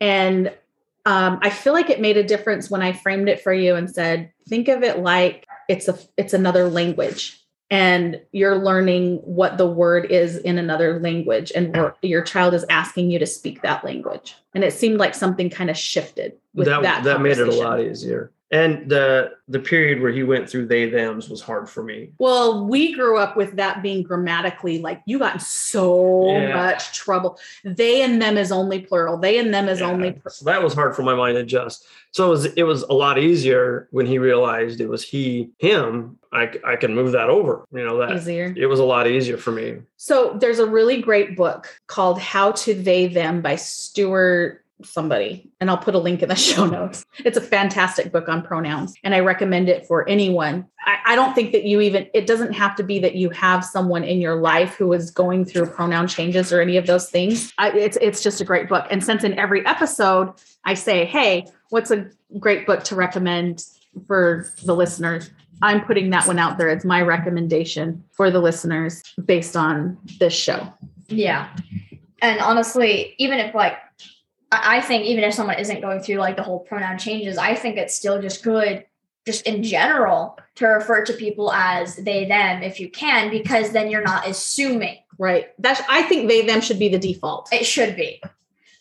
And um, i feel like it made a difference when i framed it for you and said think of it like it's a it's another language and you're learning what the word is in another language and your child is asking you to speak that language. And it seemed like something kind of shifted with that that, that made it a lot easier and the the period where he went through they them's was hard for me. Well we grew up with that being grammatically like you got in so yeah. much trouble. They and them is only plural. They and them is yeah. only pr- so that was hard for my mind to adjust. So it was it was a lot easier when he realized it was he him. I, I can move that over you know that easier. it was a lot easier for me. So there's a really great book called how to they them by stuart somebody and I'll put a link in the show notes. It's a fantastic book on pronouns and I recommend it for anyone. I, I, don't think that you even, it doesn't have to be that you have someone in your life who is going through pronoun changes or any of those things. I, it's, it's just a great book. And since in every episode I say, hey, what's a great book to recommend for the listeners? I'm putting that one out there as my recommendation for the listeners based on this show. Yeah. And honestly, even if like I think even if someone isn't going through like the whole pronoun changes, I think it's still just good, just in general, to refer to people as they, them if you can, because then you're not assuming. Right. That's, I think they, them should be the default. It should be.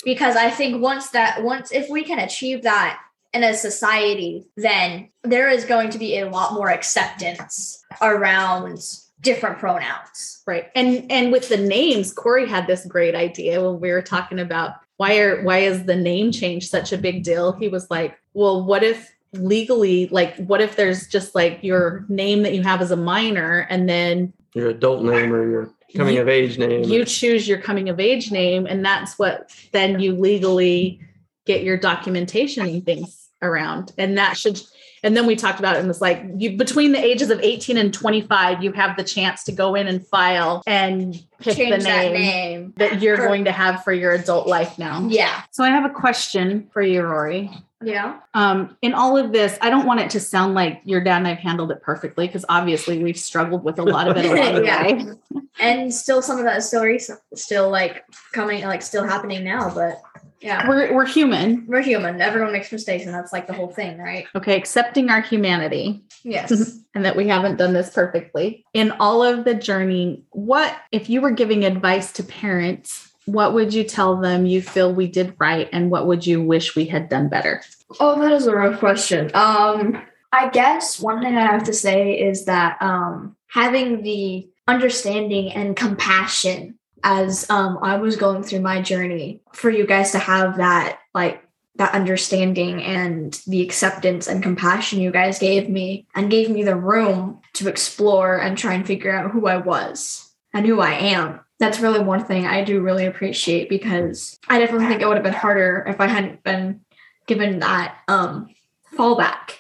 Because I think once that, once, if we can achieve that in a society, then there is going to be a lot more acceptance around different pronouns. Right. And and with the names, Korey had this great idea when we were talking about why are why is the name change such a big deal? He was like well what if legally like what if there's just like your name that you have as a minor and then your adult name or your coming you, of age name you choose your coming of age name and that's what then you legally get your documentation and things around. And that should and then we talked about it and it's like you between the ages of 18 and 25 you have the chance to go in and file and pick Change the name that, name that you're for, going to have for your adult life now yeah so i have a question for you rory yeah. Um, in all of this, I don't want it to sound like your dad and I've handled it perfectly because obviously we've struggled with a lot of it the yeah. And still some of that is still recent, still like coming, like still happening now. But yeah. We're we're human. We're human. Everyone makes mistakes, and that's like the whole thing, right? Okay, accepting our humanity. Yes. and that we haven't done this perfectly. In all of the journey, what if you were giving advice to parents, what would you tell them you feel we did right and what would you wish we had done better? Oh, that is a rough question. Um I guess one thing I have to say is that um having the understanding and compassion as um, I was going through my journey for you guys to have that like that understanding and the acceptance and compassion you guys gave me and gave me the room to explore and try and figure out who I was and who I am. That's really one thing I do really appreciate because I definitely think it would have been harder if I hadn't been given that um, fallback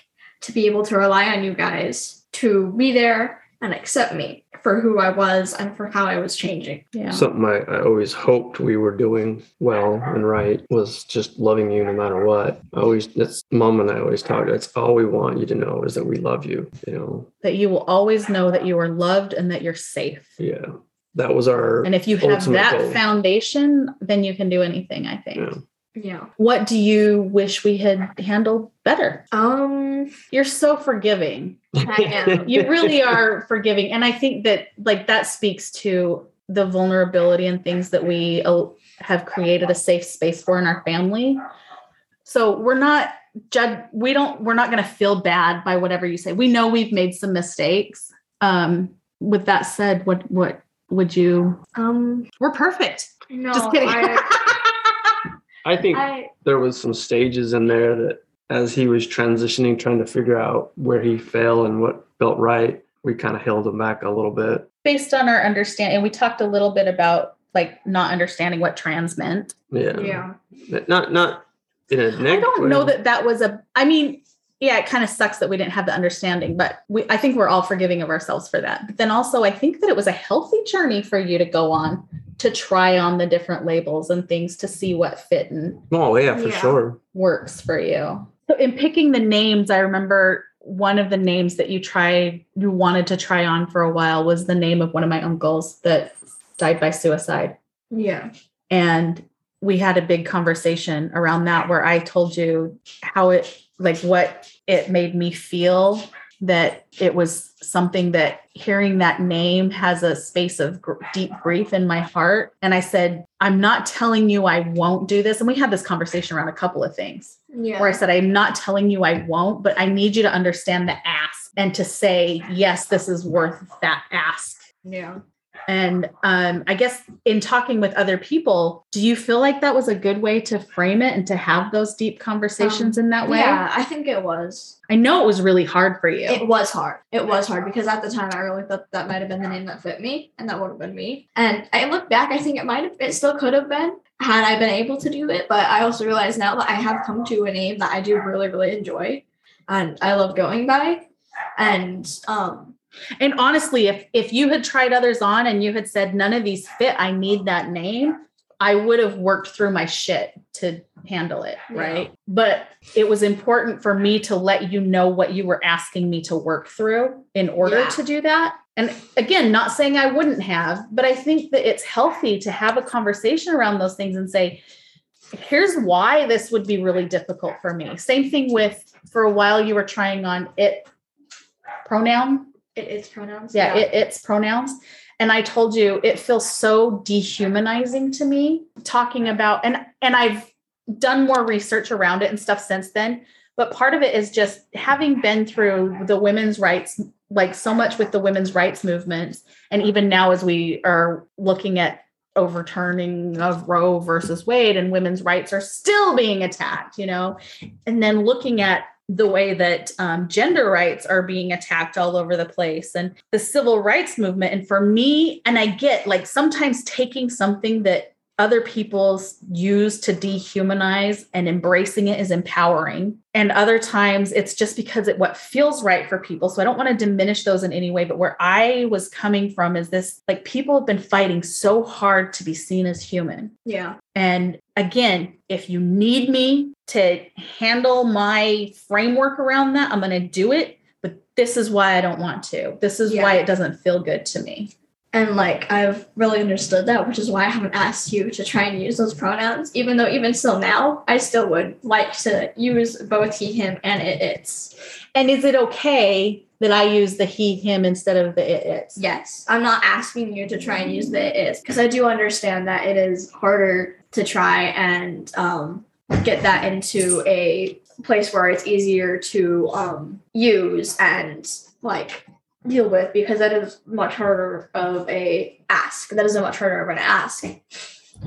to be able to rely on you guys to be there and accept me for who I was and for how I was changing. Yeah. Something I, I always hoped we were doing well and right was just loving you no matter what. I always that's mom and I always talk. That's all we want you to know is that we love you. You know, that you will always know that you are loved and that you're safe. yeah. That was our And if you have that goal. foundation, then you can do anything, I think. Yeah. Yeah. What do you wish we had handled better? Um You're so forgiving. I am. You really are forgiving. And I think that like that speaks to the vulnerability and things that we uh, have created a safe space for in our family. So we're not judge we don't we're not going to feel bad by whatever you say. We know we've made some mistakes. Um with that said, what what would you um we're perfect. no Just kidding. I, I think I there was some stages in there that as he was transitioning, trying to figure out where he fell and what felt right, we kind of held him back a little bit. Based on our understanding, and we talked a little bit about like not understanding what trans meant. Yeah. yeah. Not not in a negative I don't way. know that that was a. I mean, yeah, it kind of sucks that we didn't have the understanding, but we. I think we're all forgiving of ourselves for that. But then also, I think that it was a healthy journey for you to go on to try on the different labels and things to see what fit and Oh yeah, for Yeah. sure. works for you. So in picking the names, I remember one of the names that you tried, you wanted to try on for a while was the name of one of my uncles that died by suicide. Yeah. and we had a big conversation around that where i told you how it like what it made me feel that it was something that hearing that name has a space of gr- deep grief in my heart and i said i'm not telling you i won't do this and we had this conversation around a couple of things Yeah. where i said i'm not telling you i won't but i need you to understand the ask and to say yes this is worth that ask Yeah. And um, I guess in talking with other people, do you feel like that was a good way to frame it and to have those deep conversations in that way? Yeah, I think it was. I know it was really hard for you. It was hard. It was hard because at the time I really thought that might have been the name that fit me and that would have been me. And I look back, I think it might have, it still could have been had I been able to do it. But I also realize now that I have come to a name that I do really, really enjoy and I love going by. And um, and honestly, if if you had tried others on and you had said none of these fit, I need that name, I would have worked through my shit to handle it, Yeah. right? But it was important for me to let you know what you were asking me to work through in order Yeah. to do that. And again, not saying I wouldn't have, but I think that it's healthy to have a conversation around those things and say, here's why this would be really difficult for me. Same thing with for a while you were trying on it pronoun it, it's pronouns. yeah, It, it's pronouns. And i told you it feels so dehumanizing to me talking about and and i've done more research around it and stuff since then. But part of it is just having been through the women's rights like so much with the women's rights movements and even now as we are looking at overturning of roe versus wade and women's rights are still being attacked you know? And then looking at the way that um, gender rights are being attacked all over the place and the civil rights movement. And for me, and I get like sometimes taking something that other people use to dehumanize and embracing it is empowering. And other times it's just because it what feels right for people. So I don't want to diminish those in any way. But where I was coming from is this like people have been fighting so hard to be seen as human. Yeah. And again, if you need me to handle my framework around that, I'm going to do it. But this is why I don't want to. This is Yeah. why it doesn't feel good to me. And like I've really understood that, which is why I haven't asked you to try and use those pronouns, even though even still now, I still would like to use both he, him, and it, it's. And is it okay that I use the he, him instead of the it, it's? Yes. I'm not asking you to try and use the it, it's because I do understand that it is harder to try and um, get that into a place where it's easier to um, use and like deal with because that is much harder of a ask. That is a much harder of an ask.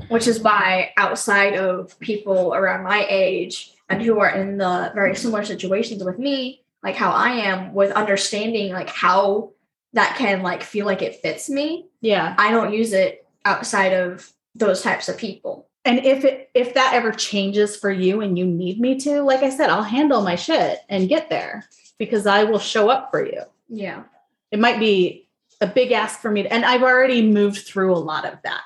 Which is why outside of people around my age and who are in the very similar situations with me, like how I am with understanding like how that can like feel like it fits me, Yeah. I don't use it outside of those types of people. And if it if that ever changes for you and you need me to, like I said, I'll handle my shit and get there because I will show up for you. Yeah. It might be a big ask for me to, and I've already moved through a lot of that.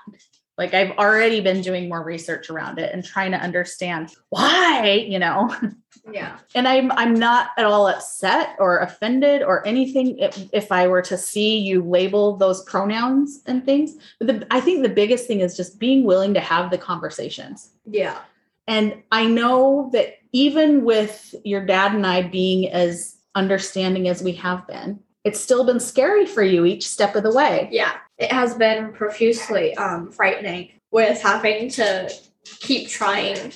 Like I've already been doing more research around it and trying to understand why, you know. Yeah. And I'm I'm not at all upset or offended or anything if, if I were to see you label those pronouns and things. But the, I think the biggest thing is just being willing to have the conversations. Yeah. And I know that even with your dad and I being as understanding as we have been, it's still been scary for you each step of the way. Yeah. It has been profusely um, frightening with having to keep trying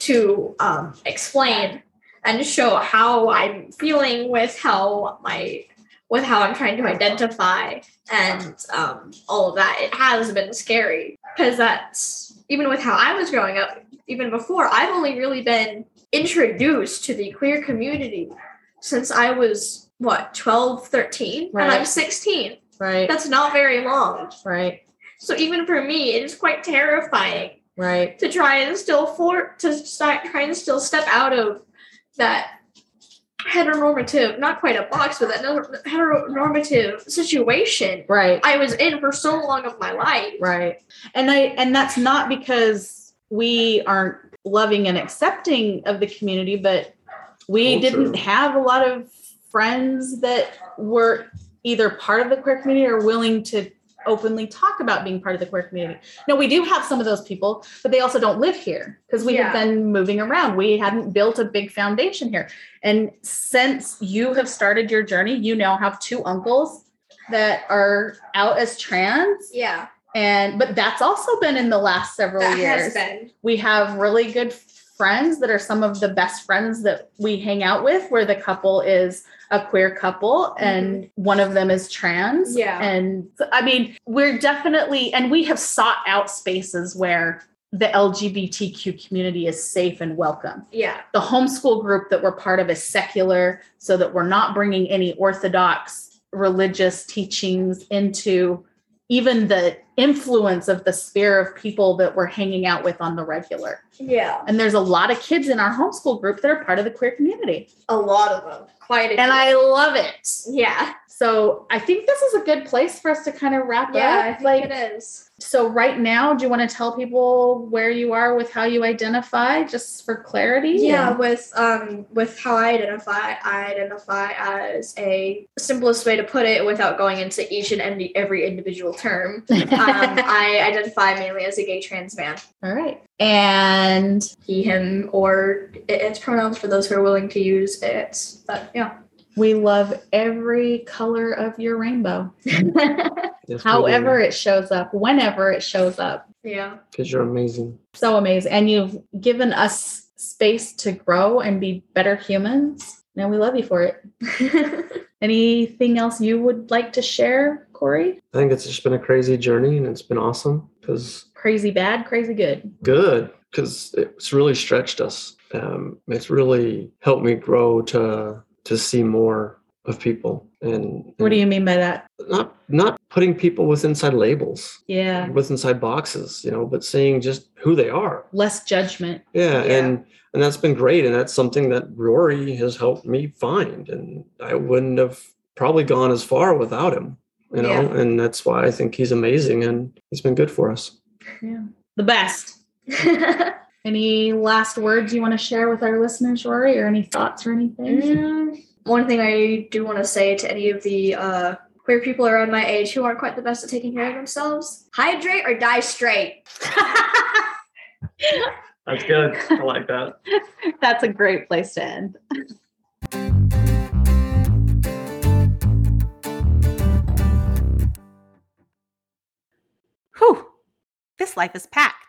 to um, explain and show how I'm feeling with how my with how I'm trying to identify and um, all of that. It has been scary because that's even with how I was growing up, even before, I've only really been introduced to the queer community since I was what 12, 13, and I'm 16. Right. That's not very long. right. So even for me, it is quite terrifying Right. to try and still for to start try and still step out of that heteronormative, not quite a box, but that heteronormative situation Right. I was in for so long of my life. Right. And I and that's not because we aren't loving and accepting of the community, but we Culture. didn't have a lot of friends that were either part of the queer community or willing to openly talk about being part of the queer community. No, we do have some of those people, but they also don't live here because we have been moving around. We hadn't built a big foundation here. And since you have started your journey, you now have two uncles that are out as trans Yeah, and but that's also been in the last several that years has been. we have really good friends that are some of the best friends that we hang out with where the couple is a queer couple and one of them is trans. Mm-hmm. Yeah. and i mean we're definitely and we have sought out spaces where the lgbtq community is safe and welcome. Yeah, the homeschool group that we're part of is secular so that we're not bringing any orthodox religious teachings into even the influence of the sphere of people that we're hanging out with on the regular. Yeah, and there's a lot of kids in our homeschool group that are part of the queer community. A lot of them, quite a and i love it. Yeah, so i think this is a good place for us to kind of wrap yeah, I up think like it is. so right now do you want to tell people where you are with how you identify just for clarity Yeah, And- with um with how I identify, I identify as a simplest way to put it without going into each and every, every individual term. Um, I identify mainly as a gay trans man. all right and He, him, or it- it's pronouns for those who are willing to use it. But yeah. We love every color of your rainbow, however it shows up, whenever it shows up. yeah. because you're amazing. So amazing. And you've given us space to grow and be better humans. And we love you for it. Anything else you would like to share, Korey? I think it's just been a crazy journey and it's been awesome because Crazy bad, crazy good. good because it's really stretched us. Um, it's really helped me grow to to see more of people and, What do you mean by that? not not putting people with inside labels Yeah. with inside boxes you know but seeing just who they are Less judgment. yeah, Yeah. and and that's been great and that's something that rory has helped me find and i wouldn't have probably gone as far without him you know Yeah. and that's why i think he's amazing and he's been good for us Yeah. The best. Any last words you want to share with our listeners, Rory, or any thoughts or anything? Mm, one thing I do want to say to any of the uh, queer people around my age who aren't quite the best at taking care of themselves hydrate or die straight. that's good i like that That's a great place to end. Whew, this life is packed.